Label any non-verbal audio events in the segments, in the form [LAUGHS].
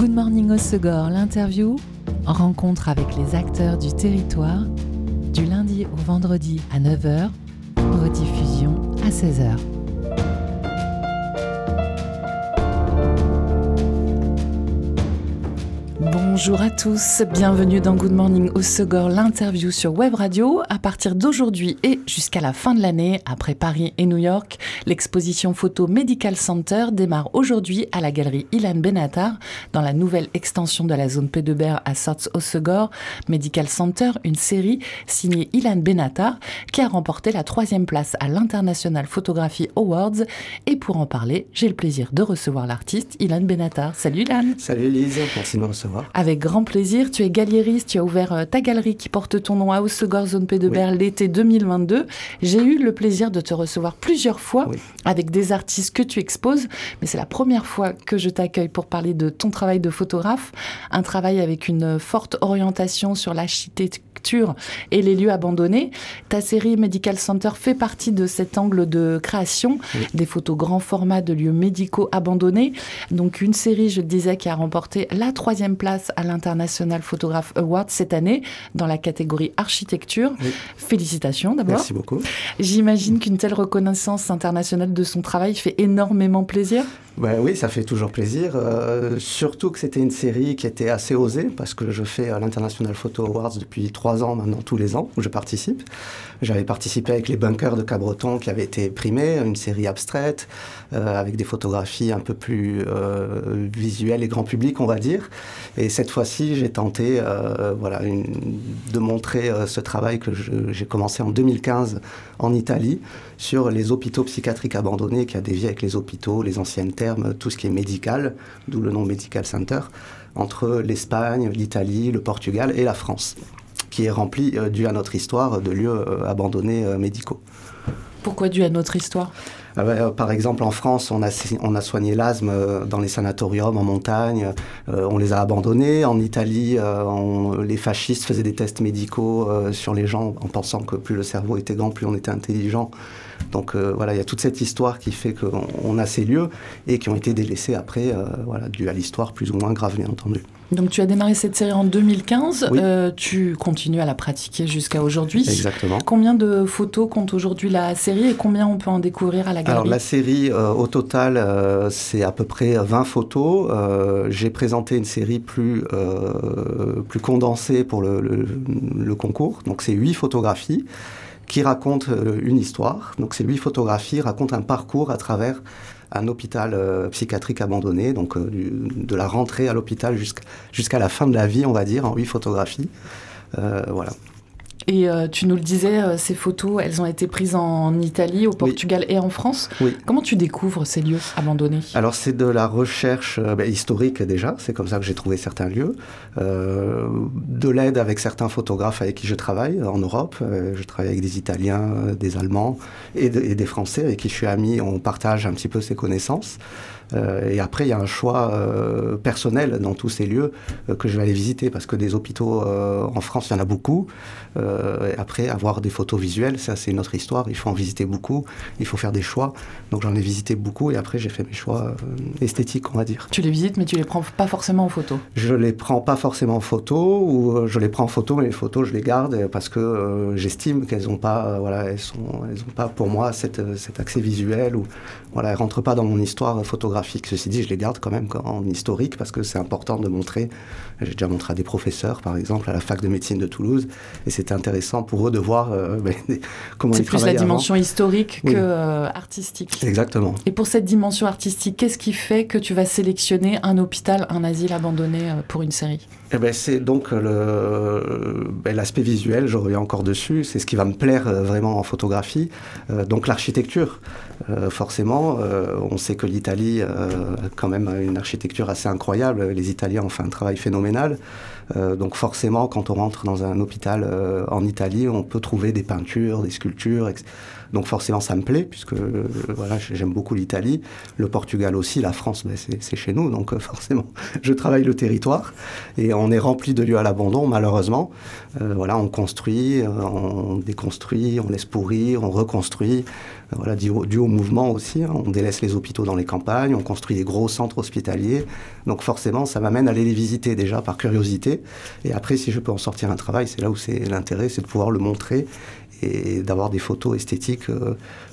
Good Morning Segor, l'interview, rencontre avec les acteurs du territoire, du lundi au vendredi à 9h, rediffusion à 16h. Bonjour à tous, bienvenue dans Good Morning au Segor, l'interview sur Web Radio. À partir d'aujourd'hui et jusqu'à la fin de l'année, après Paris et New York, l'exposition photo Medical Center démarre aujourd'hui à la galerie Ilan Benatar, dans la nouvelle extension de la zone P2BR à Sorts au Segor. Medical Center, une série signée Ilan Benatar, qui a remporté la troisième place à l'International Photography Awards. Et pour en parler, j'ai le plaisir de recevoir l'artiste Ilan Benatar. Salut Ilan Salut Elise, merci de me recevoir. Avec grand plaisir. Tu es galériste, tu as ouvert euh, ta galerie qui porte ton nom à Osegor Zone P de Berle l'été 2022. J'ai eu le plaisir de te recevoir plusieurs fois avec des artistes que tu exposes, mais c'est la première fois que je t'accueille pour parler de ton travail de photographe, un travail avec une forte orientation sur l'architecture et les lieux abandonnés. Ta série Medical Center fait partie de cet angle de création, des photos grand format de lieux médicaux abandonnés. Donc une série, je le disais, qui a remporté la troisième place à l'International Photograph Award cette année dans la catégorie architecture. Félicitations d'abord. Merci beaucoup. J'imagine qu'une telle reconnaissance internationale de son travail fait énormément plaisir. Ben oui, ça fait toujours plaisir. Euh, surtout que c'était une série qui était assez osée parce que je fais l'International Photo Awards depuis trois ans maintenant, tous les ans, où je participe. J'avais participé avec les bunkers de Cabreton qui avaient été primés, une série abstraite euh, avec des photographies un peu plus euh, visuelles et grand public, on va dire. Et cette fois-ci, j'ai tenté voilà, de montrer ce travail que j'ai commencé en 2015 en Italie sur les hôpitaux psychiatriques abandonnés qui a dévié avec les hôpitaux, les anciennes termes, tout ce qui est médical, d'où le nom Medical Center, entre l'Espagne, l'Italie, le Portugal et la France, qui est rempli, euh, dû à notre histoire, de lieux euh, abandonnés euh, médicaux. Pourquoi dû à notre histoire? Ah bah, par exemple, en France, on a, on a soigné l'asthme dans les sanatoriums en montagne, on les a abandonnés. En Italie, les fascistes faisaient des tests médicaux sur les gens en pensant que plus le cerveau était grand, plus on était intelligent. Donc euh, voilà, il y a toute cette histoire qui fait qu'on a ces lieux et qui ont été délaissés après, euh, voilà, dû à l'histoire plus ou moins grave, bien entendu. Donc tu as démarré cette série en 2015, euh, tu continues à la pratiquer jusqu'à aujourd'hui. Exactement. Combien de photos compte aujourd'hui la série et combien on peut en découvrir à la galerie? Alors la série, au total, c'est à peu près 20 photos. J'ai présenté une série plus, plus condensée pour le, le concours, donc c'est 8 photographies qui raconte euh, une histoire. Donc c'est lui photographie, raconte un parcours à travers un hôpital euh, psychiatrique abandonné, donc euh, de la rentrée à l'hôpital jusqu'à la fin de la vie, on va dire, en huit photographies. voilà. Et euh, tu nous le disais, euh, ces photos, elles ont été prises en Italie, au Portugal et en France. Oui. Comment tu découvres ces lieux abandonnés? Alors c'est de la recherche euh, ben, historique déjà, c'est comme ça que j'ai trouvé certains lieux. de l'aide avec certains photographes avec qui je travaille en Europe. je travaille avec des Italiens, des Allemands et, et, des Français avec qui je suis ami. On partage un petit peu ces connaissances. Euh, et après, il y a un choix euh, personnel dans tous ces lieux euh, que je vais aller visiter parce que des hôpitaux en France, il y en a beaucoup. après, avoir des photos visuelles, ça c'est notre histoire. Il faut en visiter beaucoup. Il faut faire des choix. Donc j'en ai visité beaucoup et après j'ai fait mes choix esthétiques, on va dire. Tu les visites, mais tu les prends pas forcément en photo. Je les prends pas forcément en photo ou je les prends en photo, mais les photos je les garde parce que j'estime qu'elles ont pas, voilà, elles sont, elles ont pas pour moi cet accès visuel ou voilà, elles rentrent pas dans mon histoire photographique Ceci dit, je les garde quand même en historique parce que c'est important de montrer. J'ai déjà montré à des professeurs, par exemple, à la fac de médecine de Toulouse, et c'était intéressant pour eux de voir euh, [LAUGHS] ben, comment ils C'est plus la dimension historique que euh, artistique. Exactement. Et pour cette dimension artistique, qu'est-ce qui fait que tu vas sélectionner un hôpital, un asile abandonné euh, pour une série? Eh ben, c'est donc ben, l'aspect visuel, je reviens encore dessus, c'est ce qui va me plaire vraiment en photographie. donc l'architecture, forcément, on sait que l'Italie quand même une architecture assez incroyable, les Italiens ont fait un travail phénoménal. Euh, donc forcément, quand on rentre dans un hôpital euh, en Italie, on peut trouver des peintures, des sculptures. Donc forcément, ça me plaît, puisque euh, voilà, j'aime beaucoup l'Italie. Le Portugal aussi, la France, ben, c'est chez nous. Donc forcément, [LAUGHS] je travaille le territoire. Et on est rempli de lieux à l'abandon, malheureusement. voilà, on construit, on déconstruit, on laisse pourrir, on reconstruit. Voilà, dû au, mouvement aussi. Hein. On délaisse les hôpitaux dans les campagnes, on construit des gros centres hospitaliers. Donc forcément, ça m'amène à aller les visiter déjà par curiosité. Et après, si je peux en sortir un travail, c'est là où c'est l'intérêt, c'est de pouvoir le montrer et d'avoir des photos esthétiques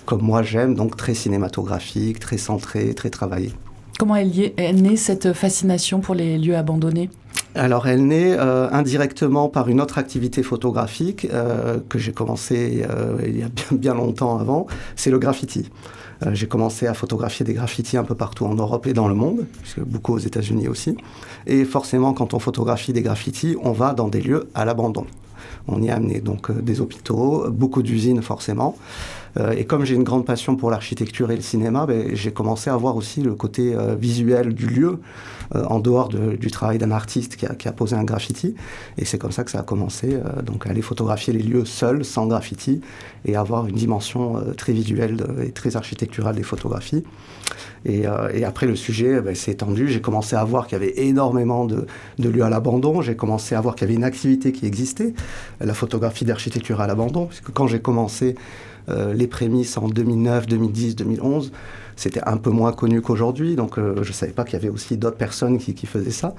comme moi j'aime, donc très cinématographiques, très centrées, très travaillées. Comment est, est née cette fascination pour les lieux abandonnés? Alors elle naît euh, indirectement par une autre activité photographique euh, que j'ai commencé euh, il y a bien, longtemps avant, c'est le graffiti. j'ai commencé à photographier des graffitis un peu partout en Europe et dans le monde, beaucoup aux États-Unis aussi. Et forcément, quand on photographie des graffitis, on va dans des lieux à l'abandon. On y a amené donc des hôpitaux, beaucoup d'usines forcément. Euh, et comme j'ai une grande passion pour l'architecture et le cinéma, ben, j'ai commencé à voir aussi le côté euh, visuel du lieu, euh, en dehors du travail d'un artiste qui a, posé un graffiti. Et c'est comme ça que ça a commencé, donc à aller photographier les lieux seuls, sans graffiti, et avoir une dimension très visuelle et très architecturale des photographies. Et, après, le sujet ben, s'est étendu. J'ai commencé à voir qu'il y avait énormément de, de lieux à l'abandon. J'ai commencé à voir qu'il y avait une activité qui existait, la photographie d'architecture à l'abandon. Puisque quand j'ai commencé euh, les prémices en 2009, 2010, 2011, c'était un peu moins connu qu'aujourd'hui, donc euh, je ne savais pas qu'il y avait aussi d'autres personnes qui, faisaient ça.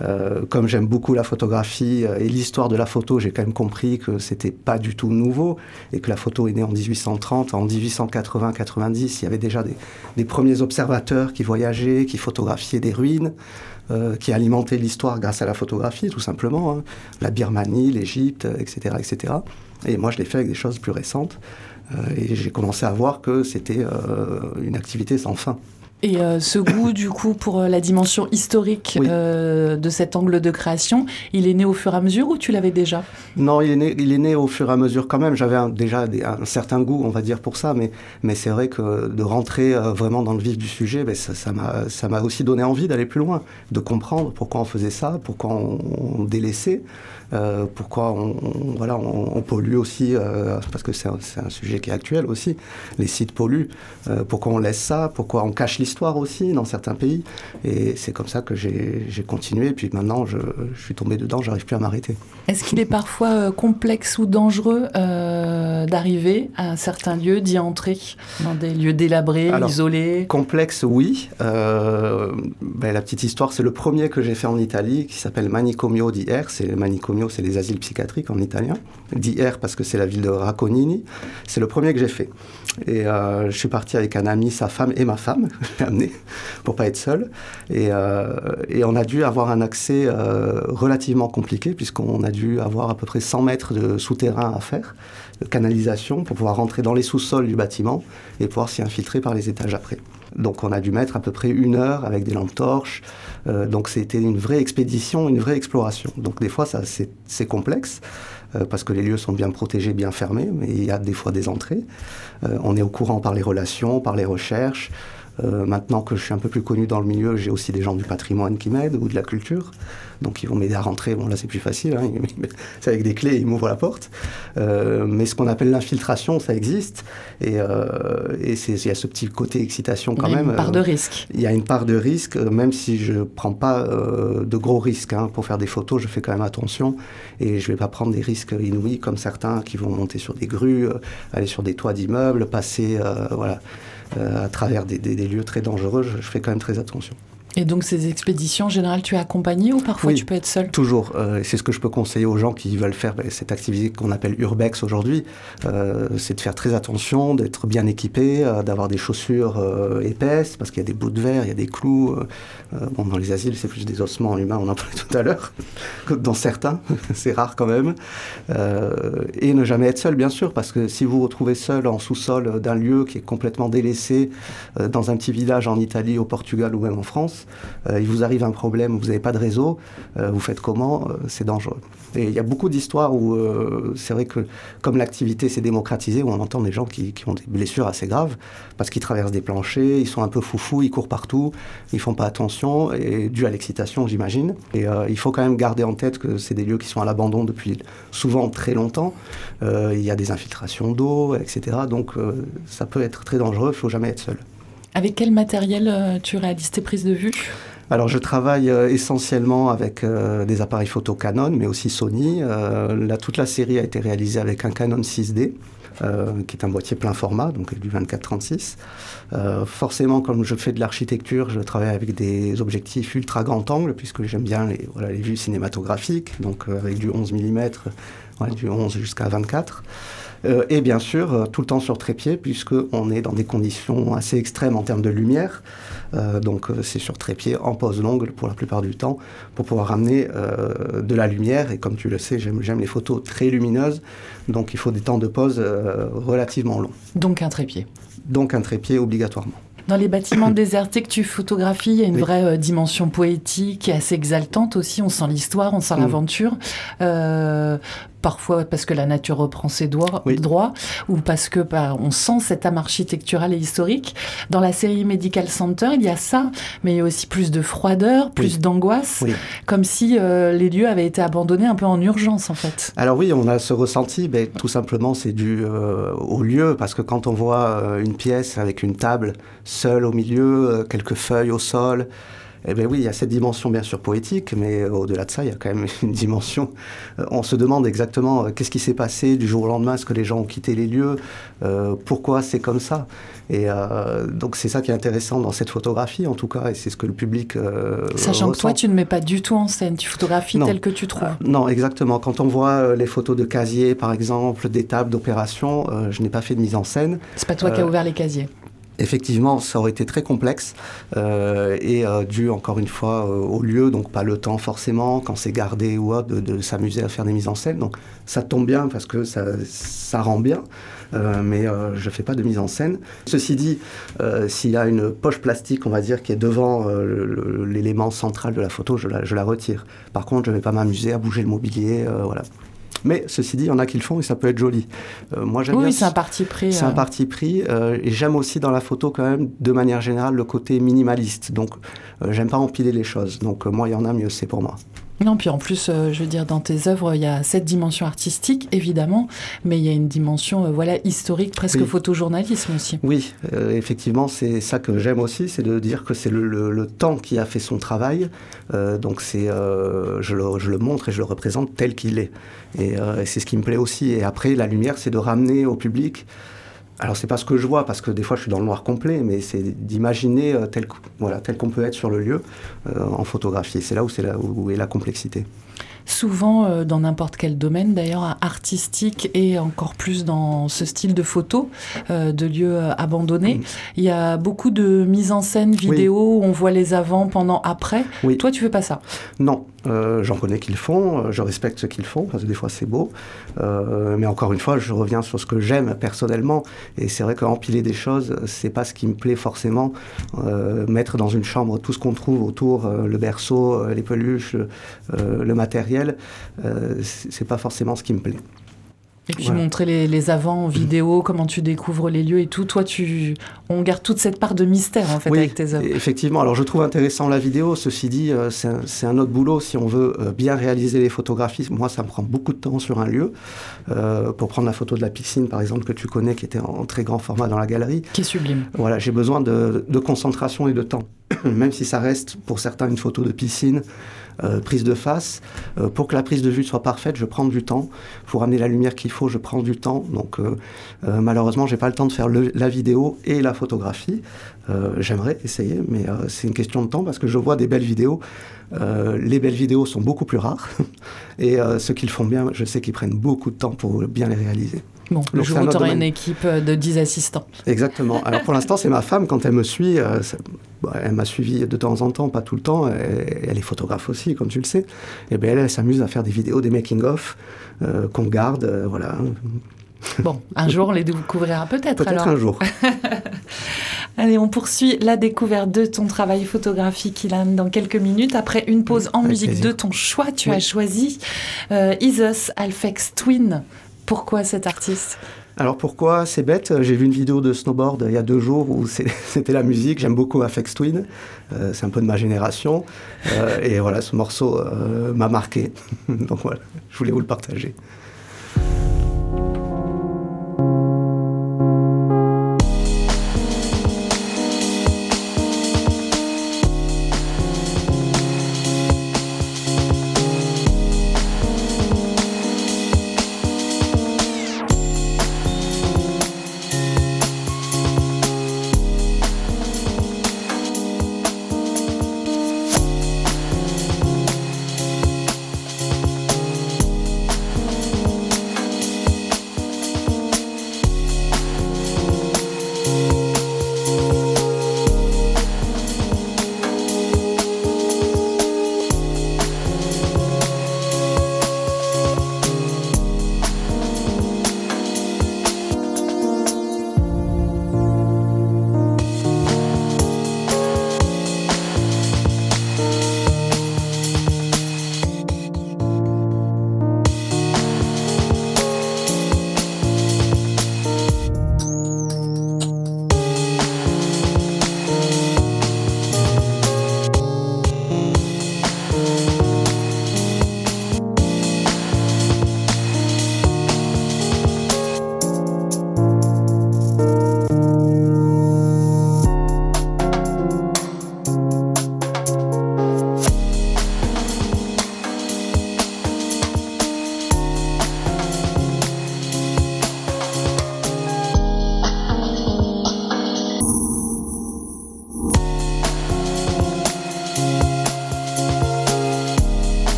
Euh, comme j'aime beaucoup la photographie et l'histoire de la photo, j'ai quand même compris que c'était pas du tout nouveau et que la photo est née en 1830, en 1880-90, il y avait déjà des, premiers observateurs qui voyageaient, qui photographiaient des ruines. qui alimentaient l'histoire grâce à la photographie, tout simplement. Hein. La Birmanie, l'Égypte, etc., etc. Et moi, je l'ai fait avec des choses plus récentes. Euh, et j'ai commencé à voir que c'était euh, une activité sans fin. Et euh, ce goût, du coup, pour la dimension historique de cet angle de création, il est né au fur et à mesure ou tu l'avais déjà? Non, il est, né, il est né au fur et à mesure quand même. J'avais déjà un certain goût, on va dire, pour ça, mais, mais c'est vrai que de rentrer vraiment dans le vif du sujet, ben, ça m'a aussi donné envie d'aller plus loin, de comprendre pourquoi on faisait ça, pourquoi on, on délaissait. Euh, pourquoi on, voilà, on, pollue aussi, euh, parce que c'est un, sujet qui est actuel aussi, les sites polluent, euh, pourquoi on laisse ça, pourquoi on cache l'histoire aussi dans certains pays. Et c'est comme ça que j'ai continué, et puis maintenant je, suis tombé dedans, j'arrive plus à m'arrêter. Est-ce qu'il est parfois complexe ou dangereux d'arriver à un certain lieu, d'y entrer, dans des lieux délabrés, isolés? Complexe, oui. Ben, la petite histoire, c'est le premier que j'ai fait en Italie, qui s'appelle Manicomio di Er, c'est manicomio c'est les asiles psychiatriques en italien. D'IR parce que c'est la ville de Racconini. C'est le premier que j'ai fait. Et euh, je suis parti avec un ami, sa femme et ma femme, amené [LAUGHS] pour pas être seul. Et, euh, et, on a dû avoir un accès euh, relativement compliqué puisqu'on a dû avoir à peu près 100 mètres de souterrain à faire, de canalisation pour pouvoir rentrer dans les sous-sols du bâtiment et pouvoir s'y infiltrer par les étages après. Donc on a dû mettre à peu près une heure avec des lampes torches. Euh, donc c'était une vraie expédition, une vraie exploration. Donc des fois c'est complexe parce que les lieux sont bien protégés, bien fermés, mais il y a des fois des entrées. On est au courant par les relations, par les recherches. Maintenant que je suis un peu plus connu dans le milieu, j'ai aussi des gens du patrimoine qui m'aident ou de la culture. Donc ils vont m'aider à rentrer. Bon là c'est plus facile, hein. [LAUGHS] c'est avec des clés, ils m'ouvrent la porte. Euh, mais ce qu'on appelle l'infiltration, ça existe. Et, euh, et il y a ce petit côté excitation quand même. Il y a une part de risque. Il y a une part de risque, même si je ne prends pas de gros risques. Hein. Pour faire des photos, je fais quand même attention. Et je ne vais pas prendre des risques inouïs comme certains qui vont monter sur des grues, aller sur des toits d'immeubles, passer voilà, à travers des, lieux très dangereux. je fais quand même très attention. Et donc ces expéditions, en général, tu es accompagné ou parfois tu peux être seul? Toujours. Euh, c'est ce que je peux conseiller aux gens qui veulent faire ben, cette activité qu'on appelle urbex aujourd'hui. Euh, c'est de faire très attention, d'être bien équipé, euh, d'avoir des chaussures épaisses, parce qu'il y a des bouts de verre, il y a des clous. bon, dans les asiles, c'est plus des ossements humains, on en [LAUGHS] parlait tout à l'heure. dans certains, [LAUGHS] c'est rare quand même. et ne jamais être seul, bien sûr, parce que si vous vous retrouvez seul en sous-sol d'un lieu qui est complètement délaissé, dans un petit village en Italie, au Portugal ou même en France, euh, il vous arrive un problème, vous n'avez pas de réseau, euh, vous faites comment euh, C'est dangereux. Et il y a beaucoup d'histoires où c'est vrai que comme l'activité s'est démocratisée, où on entend des gens qui, ont des blessures assez graves parce qu'ils traversent des planchers, ils sont un peu foufous, ils courent partout, ils font pas attention, et dû à l'excitation, j'imagine. Et il faut quand même garder en tête que c'est des lieux qui sont à l'abandon depuis souvent très longtemps. il y a des infiltrations d'eau, etc. Donc ça peut être très dangereux, il faut jamais être seul. Avec quel matériel euh, tu réalises tes prises de vue? Alors je travaille euh, essentiellement avec euh, des appareils photo Canon, mais aussi Sony. toute la série a été réalisée avec un Canon 6D. qui est un boîtier plein format, donc du 24-36. forcément, comme je fais de l'architecture, je travaille avec des objectifs ultra grand angle, puisque j'aime bien les vues cinématographiques, donc avec du 11 mm, du 11 jusqu'à 24. Euh, et bien sûr, euh, tout le temps sur trépied, puisqu'on est dans des conditions assez extrêmes en termes de lumière. Euh, donc c'est sur trépied en pose longue pour la plupart du temps, pour pouvoir ramener de la lumière. Et comme tu le sais, j'aime les photos très lumineuses, donc il faut des temps de pose relativement longs. Donc un trépied. Donc un trépied obligatoirement. Dans les bâtiments désertés que tu photographies, il y a une vraie dimension poétique et assez exaltante aussi. On sent l'histoire, on sent mm. l'aventure parfois parce que la nature reprend ses droits, ou parce que bah, on sent cette âme architecturale et historique. Dans la série Medical Center, il y a ça, mais il y a aussi plus de froideur, plus d'angoisse, comme si euh, les lieux avaient été abandonnés un peu en urgence en fait. Alors oui, on a ce ressenti, mais tout simplement c'est dû euh, au lieu, parce que quand on voit euh, une pièce avec une table seule au milieu, quelques feuilles au sol, eh bien oui, il y a cette dimension bien sûr poétique, mais au-delà de ça, il y a quand même [LAUGHS] une dimension. Euh, on se demande exactement euh, qu'est-ce qui s'est passé du jour au lendemain, est-ce que les gens ont quitté les lieux, euh, pourquoi c'est comme ça? Et donc c'est ça qui est intéressant dans cette photographie en tout cas, et c'est ce que le public. Sachant que toi, tu ne mets pas du tout en scène, tu photographies tel que tu trouves. non, exactement. Quand on voit les photos de casiers, par exemple, des tables d'opération, je n'ai pas fait de mise en scène. C'est pas toi qui as ouvert les casiers Effectivement, ça aurait été très complexe euh, et euh, dû encore une fois euh, au lieu, donc pas le temps forcément quand c'est gardé ou autre de, s'amuser à faire des mises en scène. Donc ça tombe bien parce que ça, ça rend bien, mais je fais pas de mise en scène. Ceci dit, s'il y a une poche plastique, on va dire, qui est devant l'élément central de la photo, je la, je la retire. Par contre, je ne vais pas m'amuser à bouger le mobilier, voilà. Mais ceci dit, il y en a qui le font et ça peut être joli. Euh, moi, j'aime oui, c'est un parti pris. C'est un euh. parti pris. Euh, et j'aime aussi dans la photo, quand même, de manière générale, le côté minimaliste. Donc, j'aime pas empiler les choses. Donc, moi, il y en a, mieux c'est pour moi. Non, puis en plus, euh, je veux dire, dans tes œuvres, il y a cette dimension artistique, évidemment, mais il y a une dimension, euh, voilà, historique, presque photojournalisme aussi. Oui, euh, effectivement, c'est ça que j'aime aussi, c'est de dire que c'est le, temps qui a fait son travail. donc c'est, je le, je, le, montre et je le représente tel qu'il est. Et, et c'est ce qui me plaît aussi. Et après, la lumière, c'est de ramener au public alors c'est pas ce que je vois parce que des fois je suis dans le noir complet, mais c'est d'imaginer euh, tel, voilà, tel qu'on peut être sur le lieu euh, en photographie. C'est là où c'est là où est la complexité souvent euh, dans n'importe quel domaine, d'ailleurs artistique et encore plus dans ce style de photo de lieux abandonnés. Il y a beaucoup de mise en scène vidéo où on voit les avant, pendant, après. Toi, tu fais pas ça? Non, euh, j'en connais qu'ils font, euh, je respecte ce qu'ils font, parce que des fois c'est beau. Euh, mais encore une fois, je reviens sur ce que j'aime personnellement. Et c'est vrai qu'empiler des choses, c'est pas ce qui me plaît forcément. mettre dans une chambre tout ce qu'on trouve autour, le berceau, les peluches, le matériel, c'est pas forcément ce qui me plaît. Et puis montrer les, les, avants en vidéo, comment tu découvres les lieux et tout. Toi, tu, on garde toute cette part de mystère en fait avec tes œuvres. Effectivement. Alors je trouve intéressant la vidéo. Ceci dit, euh, c'est un, autre boulot si on veut euh, bien réaliser les photographies. Moi, ça me prend beaucoup de temps sur un lieu. Euh, pour prendre la photo de la piscine, par exemple, que tu connais, qui était en très grand format dans la galerie. Qui est sublime. Voilà, j'ai besoin de, de concentration et de temps. [COUGHS] Même si ça reste pour certains une photo de piscine. Euh, prise de face. Euh, pour que la prise de vue soit parfaite, je prends du temps. Pour amener la lumière qu'il faut, je prends du temps. Donc euh, malheureusement, j'ai pas le temps de faire la vidéo et la photographie. J'aimerais essayer, mais c'est une question de temps parce que je vois des belles vidéos. les belles vidéos sont beaucoup plus rares [LAUGHS] et ceux qui le font bien, je sais qu'ils prennent beaucoup de temps pour bien les réaliser. Bon, le jour où tu auras une équipe de 10 assistants. Exactement. Alors pour l'instant, c'est ma femme, quand elle me suit, bah, elle m'a suivi de temps en temps, pas tout le temps. Elle, est photographe aussi, comme tu le sais. Et bien elle, s'amuse à faire des vidéos, des making-of euh, qu'on garde, euh, voilà. Bon, un jour on les découvrira peut-être. Peut-être un jour. [LAUGHS] Allez, on poursuit la découverte de ton travail photographique, Ilan, dans quelques minutes. Après une pause en musique de ton choix, tu as choisi euh, Isos Alfex Twin. Pourquoi cet artiste? Alors pourquoi? C'est bête, j'ai vu une vidéo de snowboard il y a deux jours où [LAUGHS] c'était la musique, j'aime beaucoup Afex Twin, euh, c'est un peu de ma génération, euh, et voilà, ce morceau euh, m'a marqué, [LAUGHS] donc voilà, je voulais vous le partager.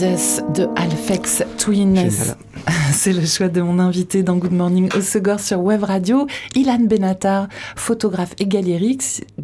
Jesus de Alfex Twins. [LAUGHS] C'est le choix de mon invité dans Good Morning au Segor sur Web Radio, Ilan Benatar, photographe et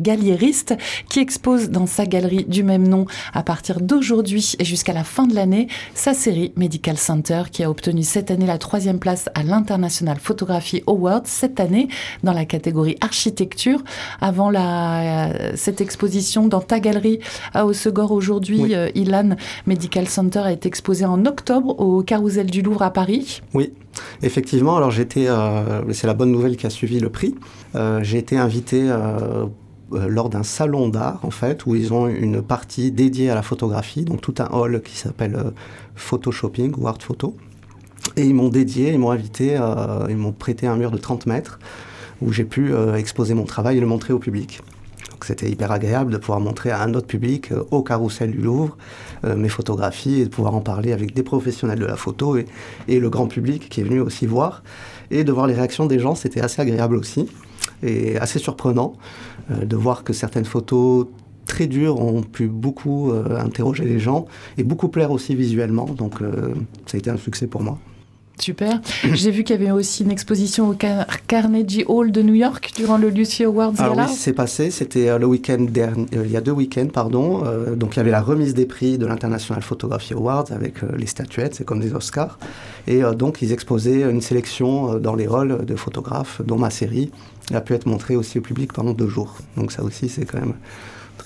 galliériste, qui expose dans sa galerie du même nom à partir d'aujourd'hui et jusqu'à la fin de l'année sa série Medical Center qui a obtenu cette année la troisième place à l'International Photography Awards cette année dans la catégorie architecture. Avant la, cette exposition dans ta galerie à Haussegor aujourd'hui, euh, Ilan, Medical Center a été exposé en octobre au Carousel du Louvre à Paris. Oui, effectivement. Alors j'étais, euh, c'est la bonne nouvelle qui a suivi le prix. Euh, j'ai été invité euh, lors d'un salon d'art en fait où ils ont une partie dédiée à la photographie, donc tout un hall qui s'appelle Photoshopping ou Art Photo. Et ils m'ont dédié, ils m'ont invité, ils m'ont prêté un mur de 30 mètres où j'ai pu exposer mon travail et le montrer au public. Donc c'était hyper agréable de pouvoir montrer à un autre public euh, au carrousel du Louvre euh, mes photographies et de pouvoir en parler avec des professionnels de la photo et, le grand public qui est venu aussi voir. Et de voir les réactions des gens, c'était assez agréable aussi et assez surprenant euh, de voir que certaines photos très dures ont pu beaucoup interroger les gens et beaucoup plaire aussi visuellement. Donc ça a été un succès pour moi. Super. [CLEARS THROAT] J'ai vu qu'il y avait aussi une exposition au Carnegie Hall de New York durant le Lucy Awards. Ah oui, c'est passé. C'était euh, le week-end dernier, euh, il y a deux week-ends, pardon. Euh, donc il y avait la remise des prix de l'International Photography Awards avec les statuettes, c'est comme des Oscars. Et donc ils exposaient une sélection dans les halls de photographes, dont ma série a pu être montrée aussi au public pendant deux jours. Donc ça aussi, c'est quand même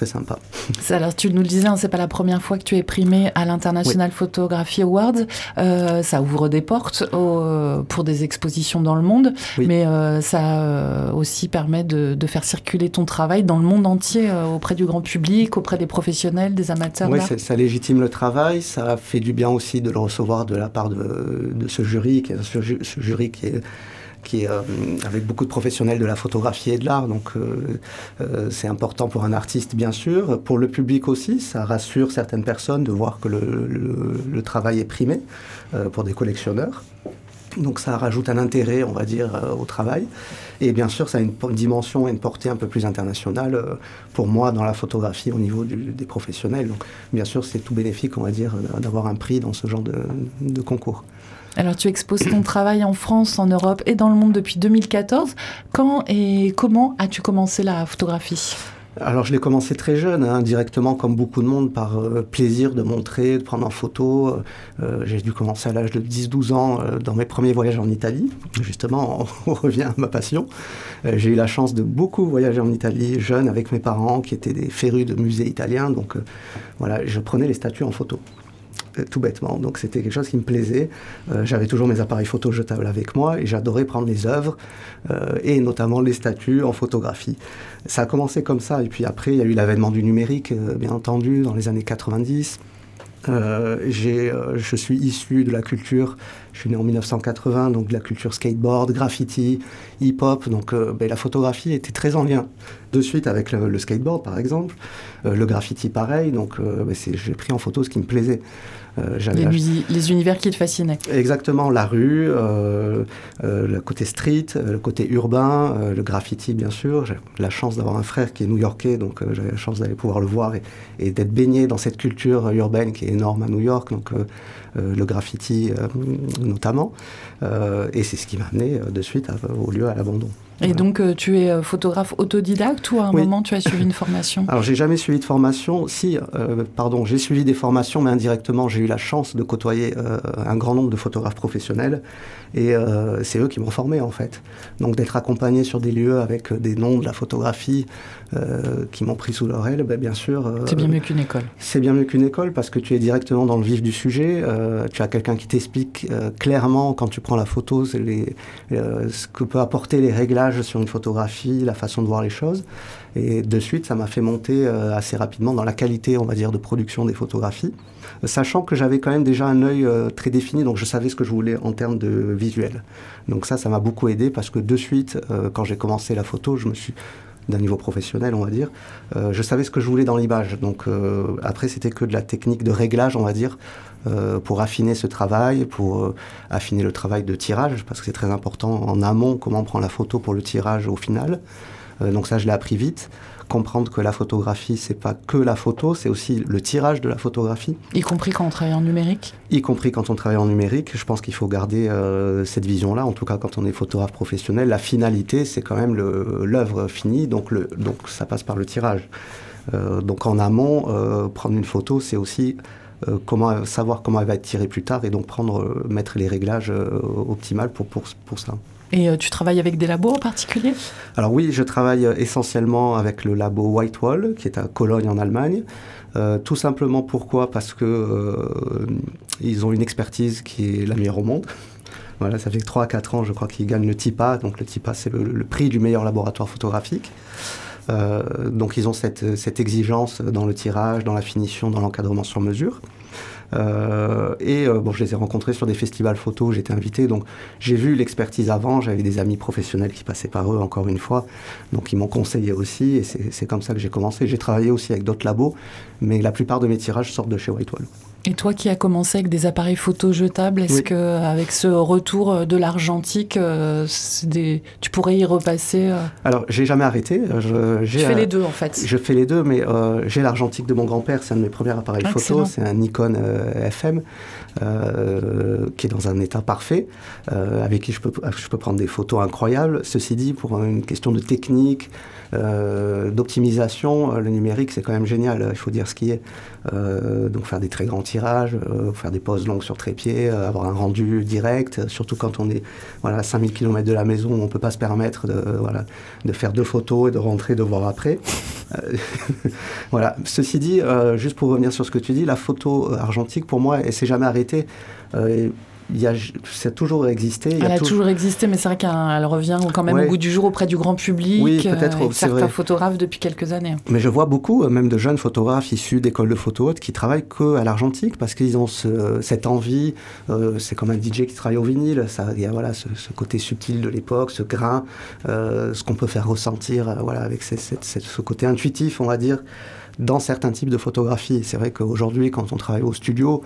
très sympa. [LAUGHS] Alors, tu nous le disais, hein, c'est pas la première fois que tu es primé à l'International Photography Awards. Euh, ça ouvre des portes pour des expositions dans le monde, mais euh, ça euh, aussi permet de, faire circuler ton travail dans le monde entier auprès du grand public, auprès des professionnels, des amateurs. Oui, ça, légitime le travail. Ça fait du bien aussi de le recevoir de la part de, ce jury, ce jury qui est qui est euh, avec beaucoup de professionnels de la photographie et de l'art. Donc euh, euh, c'est important pour un artiste, bien sûr. Pour le public aussi, ça rassure certaines personnes de voir que le, le, travail est primé pour des collectionneurs. Donc ça rajoute un intérêt, on va dire, au travail. Et bien sûr, ça a une dimension et une portée un peu plus internationale pour moi dans la photographie au niveau des professionnels. Donc bien sûr, c'est tout bénéfique, on va dire, d'avoir un prix dans ce genre de, de concours. Alors tu exposes ton travail en France, en Europe et dans le monde depuis 2014. Quand et comment as-tu commencé la photographie? Alors je l'ai commencé très jeune, hein, directement comme beaucoup de monde, par euh, plaisir de montrer, de prendre en photo. Euh, j'ai dû commencer à l'âge de 10-12 ans euh, dans mes premiers voyages en Italie. Justement, [LAUGHS] on, revient à ma passion. j'ai eu la chance de beaucoup voyager en Italie, jeune, avec mes parents qui étaient des férus de musées italiens. Donc voilà, je prenais les statues en photo. Euh, tout bêtement. Donc c'était quelque chose qui me plaisait. Euh, j'avais toujours mes appareils photo jetables avec moi et j'adorais prendre les œuvres euh, et notamment les statues en photographie. Ça a commencé comme ça et puis après il y a eu l'avènement du numérique, bien entendu, dans les années 90. Euh, je suis issu de la culture, je suis né en 1980, donc de la culture skateboard, graffiti, hip-hop, donc ben, la photographie était très en lien. De suite avec le, skateboard par exemple, le graffiti pareil, donc ben, j'ai pris en photo ce qui me plaisait. Euh, les, univers qui te fascinaient. Exactement, la rue, euh, euh, le côté street, le côté urbain, le graffiti bien sûr. J'ai la chance d'avoir un frère qui est new-yorkais, donc j'avais la chance d'aller pouvoir le voir et, d'être baigné dans cette culture urbaine qui est énorme à New York, donc le graffiti notamment. et c'est ce qui m'a amené de suite au lieu à l'abandon. Et donc, euh, tu es euh, photographe autodidacte ou à un moment tu as suivi une [LAUGHS] formation? Alors, j'ai jamais suivi de formation. Si, euh, pardon, j'ai suivi des formations, mais indirectement, j'ai eu la chance de côtoyer un grand nombre de photographes professionnels. Et c'est eux qui m'ont formé, en fait. Donc, d'être accompagné sur des lieux avec des noms de la photographie qui m'ont pris sous leur aile, ben, bien sûr. c'est bien mieux qu'une école. C'est bien mieux qu'une école parce que tu es directement dans le vif du sujet. tu as quelqu'un qui t'explique clairement, quand tu prends la photo, les, ce que peut apporter les réglages sur une photographie, la façon de voir les choses. Et de suite, ça m'a fait monter euh, assez rapidement dans la qualité, on va dire, de production des photographies, sachant que j'avais quand même déjà un œil euh, très défini, donc je savais ce que je voulais en termes de visuel. Donc ça, ça m'a beaucoup aidé parce que de suite, euh, quand j'ai commencé la photo, je me suis d'un niveau professionnel, on va dire, je savais ce que je voulais dans l'image. Donc après, c'était que de la technique de réglage, on va dire, euh, pour affiner ce travail, pour euh, affiner le travail de tirage, parce que c'est très important en amont comment on prend la photo pour le tirage au final. donc ça, je l'ai appris vite comprendre que la photographie, c'est pas que la photo, c'est aussi le tirage de la photographie. Y compris quand on travaille en numérique? Y compris quand on travaille en numérique. Je pense qu'il faut garder euh, cette vision-là, en tout cas quand on est photographe professionnel. La finalité, c'est quand même l'œuvre finie, donc, le, donc ça passe par le tirage. Euh, donc en amont, euh, prendre une photo, c'est aussi comment, savoir comment elle va être tirée plus tard et donc prendre, mettre les réglages optimales pour, pour, pour ça. Et euh, tu travailles avec des labos en particulier? Alors oui, je travaille euh, essentiellement avec le labo Whitewall, qui est à Cologne en Allemagne. Euh, tout simplement pourquoi? Parce que ils ont une expertise qui est la meilleure au monde. Voilà, ça fait 3 à 4 ans, je crois, qu'ils gagnent le TIPA. Donc le TIPA, c'est le, prix du meilleur laboratoire photographique. Donc ils ont cette, exigence dans le tirage, dans la finition, dans l'encadrement sur mesure. Euh, et euh, bon, je les ai rencontrés sur des festivals photos, j'étais invité, donc j'ai vu l'expertise avant, j'avais des amis professionnels qui passaient par eux encore une fois, donc ils m'ont conseillé aussi, et c'est comme ça que j'ai commencé. J'ai travaillé aussi avec d'autres labos, mais la plupart de mes tirages sortent de chez Whitewall. Et toi qui as commencé avec des appareils photo jetables, est-ce qu'avec que avec ce retour euh, de l'argentique, euh, tu pourrais y repasser euh Alors j'ai jamais arrêté. Je, fais les deux en fait. Je fais les deux, mais j'ai l'argentique de mon grand-père, c'est un de mes premiers appareils photo, c'est un Nikon FM qui est dans un état parfait, avec qui je peux, je peux prendre des photos incroyables. Ceci dit, pour une question de technique, d'optimisation, le numérique c'est quand même génial, il faut dire ce qui est. donc faire des très grands tirage, euh, faire des pauses longues sur trépied, euh, avoir un rendu direct, surtout quand on est voilà, à 5000 km de la maison, on ne peut pas se permettre de, voilà, de faire deux photos et de rentrer, de voir après. Euh, [LAUGHS] voilà. Ceci dit, juste pour revenir sur ce que tu dis, la photo argentique, pour moi, elle s'est jamais arrêtée il a toujours existé. Elle a, toujours... existé, mais c'est vrai qu'elle revient quand même au bout du jour auprès du grand public. Oui, peut-être. Euh, certains photographes depuis quelques années. Mais je vois beaucoup, euh, même de jeunes photographes issus d'écoles de photo haute, qui travaillent que à l'argentique parce qu'ils ont cette envie. Euh, c'est comme un DJ qui travaille au vinyle. Ça, il y a voilà ce, côté subtil de l'époque, ce grain, ce qu'on peut faire ressentir, voilà avec ce côté intuitif, on va dire dans certains types de photographie. C'est vrai qu'aujourd'hui, quand on travaille au studio,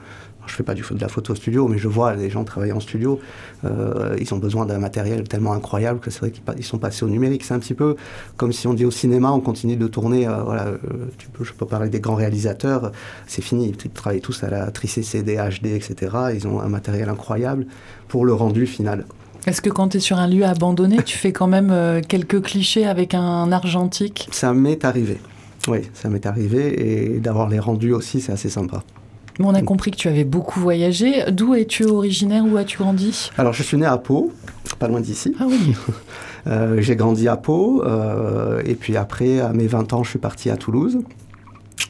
je fais pas du, de la photo studio, mais je vois les gens travailler en studio. Euh, ils ont besoin d'un matériel tellement incroyable que c'est vrai qu'ils sont passés au numérique. C'est un petit peu comme si on dit au cinéma, on continue de tourner. Euh, voilà, euh, tu peux, je peux parler des grands réalisateurs. C'est fini. Ils travaillent tous à la tricée CD, HD, etc. Ils ont un matériel incroyable pour le rendu final. Est-ce que quand tu es sur un lieu abandonné, tu fais quand même quelques clichés avec un argentique? Ça m'est arrivé. Oui, ça m'est arrivé et d'avoir les rendus aussi, c'est assez sympa on a compris que tu avais beaucoup voyagé. D'où es-tu originaire? Où as-tu grandi? Alors, je suis né à Pau, pas loin d'ici. Ah oui [LAUGHS] euh, J'ai grandi à Pau. Euh, et puis après, à mes 20 ans, je suis parti à Toulouse,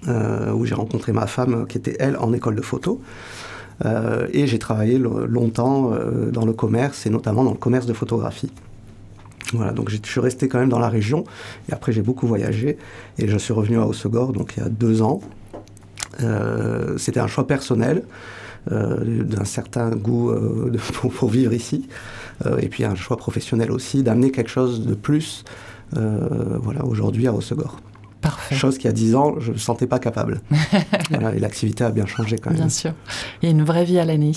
euh, où j'ai rencontré ma femme, qui était, elle, en école de photo. et j'ai travaillé longtemps dans le commerce, et notamment dans le commerce de photographie. Voilà, donc je suis resté quand même dans la région. Et après, j'ai beaucoup voyagé. Et je suis revenu à Hossegor, donc il y a deux ans. Euh, c'était un choix personnel, euh, d'un certain goût euh, [LAUGHS] pour, vivre ici, et puis un choix professionnel aussi, d'amener quelque chose de plus voilà, aujourd'hui à Rossegor. Chose qui, a 10 ans, je ne me sentais pas capable. [LAUGHS] et l'activité a bien changé quand même. Bien sûr. Il y a une vraie vie à l'année.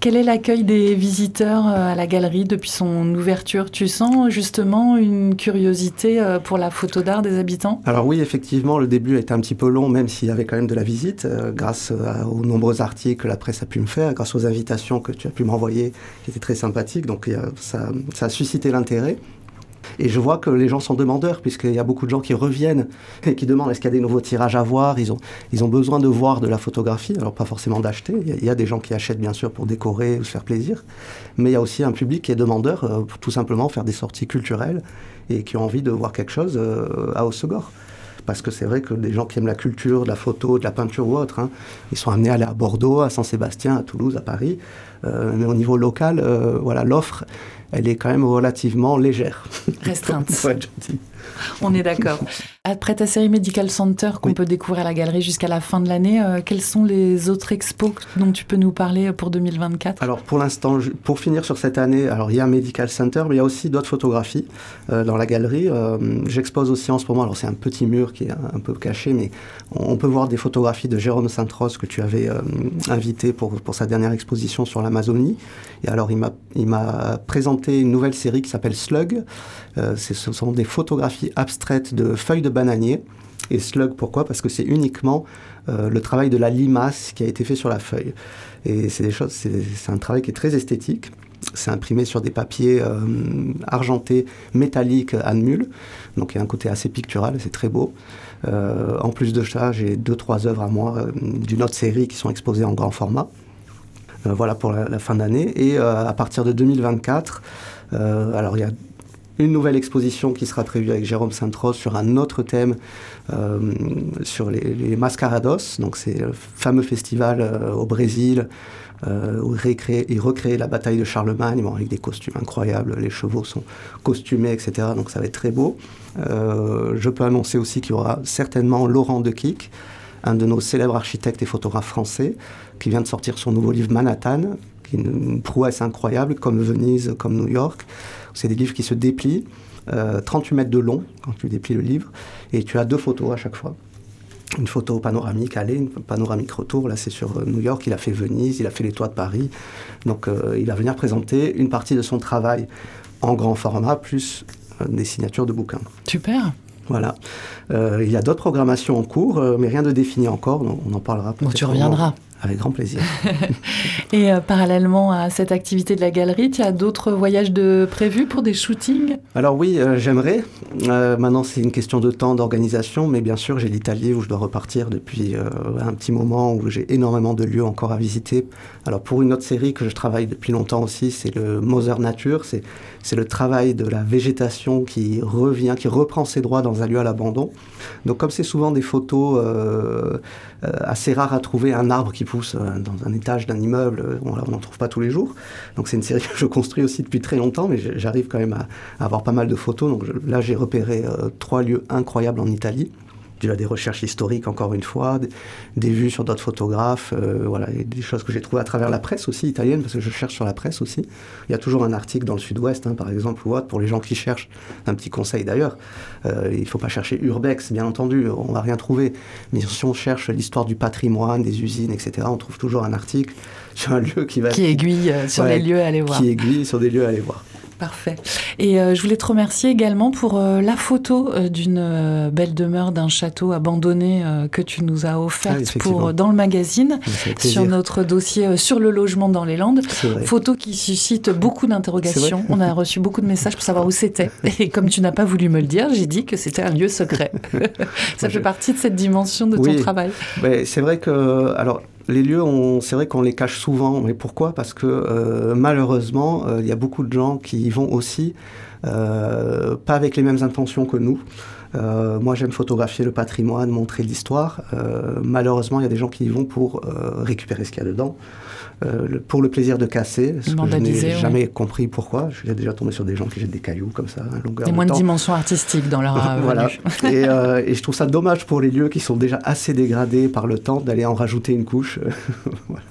Quel est l'accueil des visiteurs euh, à la galerie depuis son ouverture? Tu sens justement une curiosité euh, pour la photo d'art des habitants? Alors oui, effectivement, le début a été un petit peu long, même s'il y avait quand même de la visite, euh, grâce aux nombreux articles que la presse a pu me faire, grâce aux invitations que tu as pu m'envoyer, qui étaient très sympathiques. Donc ça, ça a suscité l'intérêt. Et je vois que les gens sont demandeurs, puisqu'il y a beaucoup de gens qui reviennent et qui demandent est-ce qu'il y a des nouveaux tirages à voir? Ils ont, ils ont besoin de voir de la photographie, alors pas forcément d'acheter. Il y, a des gens qui achètent bien sûr pour décorer ou se faire plaisir, mais il y a aussi un public qui est demandeur euh, pour tout simplement faire des sorties culturelles et qui ont envie de voir quelque chose euh, à Hossegor parce que c'est vrai que des gens qui aiment la culture, de la photo, de la peinture ou autre, hein, ils sont amenés à aller à Bordeaux, à Saint-Sébastien, à Toulouse, à Paris. Euh, mais au niveau local, voilà, l'offre elle est quand même relativement légère. Restreinte. [LAUGHS] On est d'accord. Après ta série Medical Center qu'on peut découvrir à la galerie jusqu'à la fin de l'année, euh, quels sont les autres expos dont tu peux nous parler pour 2024 Alors pour l'instant, pour finir sur cette année, alors il y a Medical Center, mais il y a aussi d'autres photographies euh, dans la galerie. Euh, j'expose aussi en ce moment, alors c'est un petit mur qui est un, peu caché, mais on, peut voir des photographies de Jérôme Saint-Rose que tu avais invité pour, pour sa dernière exposition sur l'Amazonie. Et alors il m'a présenté une nouvelle série qui s'appelle Slug. ce sont des photographies abstraite de feuilles de bananier. Et slug, pourquoi? Parce que c'est uniquement le travail de la limace qui a été fait sur la feuille. Et c'est des choses, c'est un travail qui est très esthétique. C'est imprimé sur des papiers euh, argentés métalliques à mule. Donc il y a un côté assez pictural, c'est très beau. Euh, en plus de ça, j'ai deux, trois œuvres à moi euh, d'une autre série qui sont exposées en grand format. voilà pour la, fin d'année. Et à partir de 2024, alors il y a une nouvelle exposition qui sera prévue avec Jérôme Saint-Rose sur un autre thème, sur les, les, Mascarados. Donc c'est le fameux festival au Brésil euh, où il, recréait la bataille de Charlemagne avec des costumes incroyables, les chevaux sont costumés, etc. Donc ça va être très beau. Euh, je peux annoncer aussi qu'il y aura certainement Laurent de Kik, un de nos célèbres architectes et photographes français, qui vient de sortir son nouveau livre Manhattan, qui est une prouesse incroyable, comme Venise, comme New York. C'est des livres qui se déplient, 38 euh, mètres de long quand tu déplies le livre, et tu as deux photos à chaque fois une photo panoramique aller, une panoramique retour. Là, c'est sur euh, New York. Il a fait Venise, il a fait les toits de Paris. Donc, euh, il va venir présenter une partie de son travail en grand format, plus des signatures de bouquins. Super. Voilà. il y a d'autres programmations en cours, mais rien de défini encore. on en parlera. Bon, tu reviendras. Avec grand plaisir. [LAUGHS] Et euh, parallèlement à cette activité de la galerie, tu as d'autres voyages de prévus pour des shootings? Alors oui, euh, j'aimerais. Euh, maintenant, c'est une question de temps, d'organisation, mais bien sûr, j'ai l'Italie où je dois repartir depuis un petit moment, où j'ai énormément de lieux encore à visiter. Alors pour une autre série que je travaille depuis longtemps aussi, c'est le Mother Nature. C'est, c'est le travail de la végétation qui revient, qui reprend ses droits dans un lieu à l'abandon. Donc comme c'est souvent des photos assez rares à trouver, un arbre qui euh, dans un étage d'un immeuble. Euh, on n'en trouve pas tous les jours. Donc c'est une série [LAUGHS] que je construis aussi depuis très longtemps, mais j'arrive quand même à, avoir pas mal de photos. Donc là, j'ai repéré euh, trois lieux incroyables en Italie a des recherches historiques, encore une fois, des, vues sur d'autres photographes, euh, voilà, et des choses que j'ai trouvées à travers la presse aussi italienne, parce que je cherche sur la presse aussi. Il y a toujours un article dans le Sud-Ouest, hein, par exemple, ou autre, pour les gens qui cherchent, un petit conseil d'ailleurs. Euh, il ne faut pas chercher Urbex, bien entendu, on va rien trouver. Mais si on cherche l'histoire du patrimoine, des usines, etc., on trouve toujours un article sur un lieu qui va... Qui aiguille euh, sur les lieux à aller voir. Qui aiguille sur des lieux à aller voir. Parfait. Et euh, je voulais te remercier également pour euh, la photo euh, d'une belle demeure d'un château abandonné que tu nous as offerte ah, pour dans le magazine sur notre dossier sur le logement dans les Landes. Photo qui suscite beaucoup d'interrogations. On a reçu beaucoup de messages pour savoir où c'était. [LAUGHS] Et comme tu n'as pas voulu me le dire, j'ai dit que c'était un lieu secret. [LAUGHS] Ça fait partie de cette dimension de ton travail. c'est vrai que alors les lieux, c'est vrai qu'on les cache souvent. Mais pourquoi? Parce que euh, malheureusement, euh, il y a beaucoup de gens qui y vont aussi, euh, pas avec les mêmes intentions que nous. moi, j'aime photographier le patrimoine, montrer l'histoire. malheureusement, il y a des gens qui y vont pour récupérer ce qu'il y a dedans. Euh, pour le plaisir de casser, ce que je n'ai jamais compris pourquoi. Je suis déjà tombé sur des gens qui jettent des cailloux comme ça, à longueur Il y a moins de dimension artistique dans leur [LAUGHS] euh, Voilà. [LAUGHS] et, euh, et, je trouve ça dommage pour les lieux qui sont déjà assez dégradés par le temps d'aller en rajouter une couche. [LAUGHS] voilà.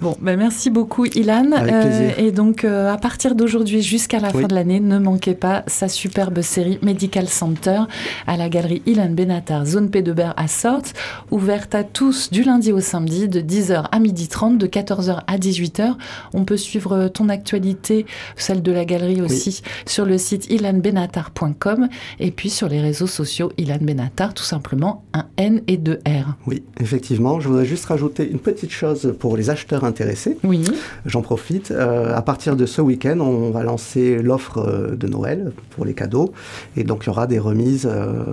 Bon, ben merci beaucoup Ilan. Euh, et donc euh, à partir d'aujourd'hui jusqu'à la fin de l'année, ne manquez pas sa superbe série Medical Center à la galerie Ilan Benatar, zone P de Ber à Sorte, ouverte à tous du lundi au samedi de 10h à 12h30, de 14h à 18h. On peut suivre ton actualité, celle de la galerie aussi, sur le site ilanbenatar.com et puis sur les réseaux sociaux Ilan Benatar, tout simplement un N et deux R. Oui, effectivement. Je voudrais juste rajouter une petite chose pour les acheteurs intéressés. Oui. J'en profite. Euh, à partir de ce week-end, on va lancer l'offre euh, de Noël pour les cadeaux. Et donc, il y aura des remises euh,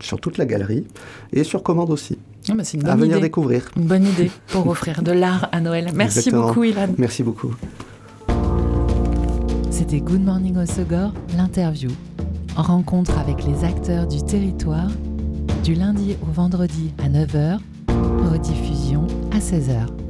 sur toute la galerie et sur commande aussi. Ah bah, une à venir découvrir. Une bonne idée pour offrir de l'art à Noël. Merci beaucoup, Ilan. Merci beaucoup. C'était Good Morning Osogor, l'interview. En rencontre avec les acteurs du territoire, du lundi au vendredi à 9h, rediffusion à 16h.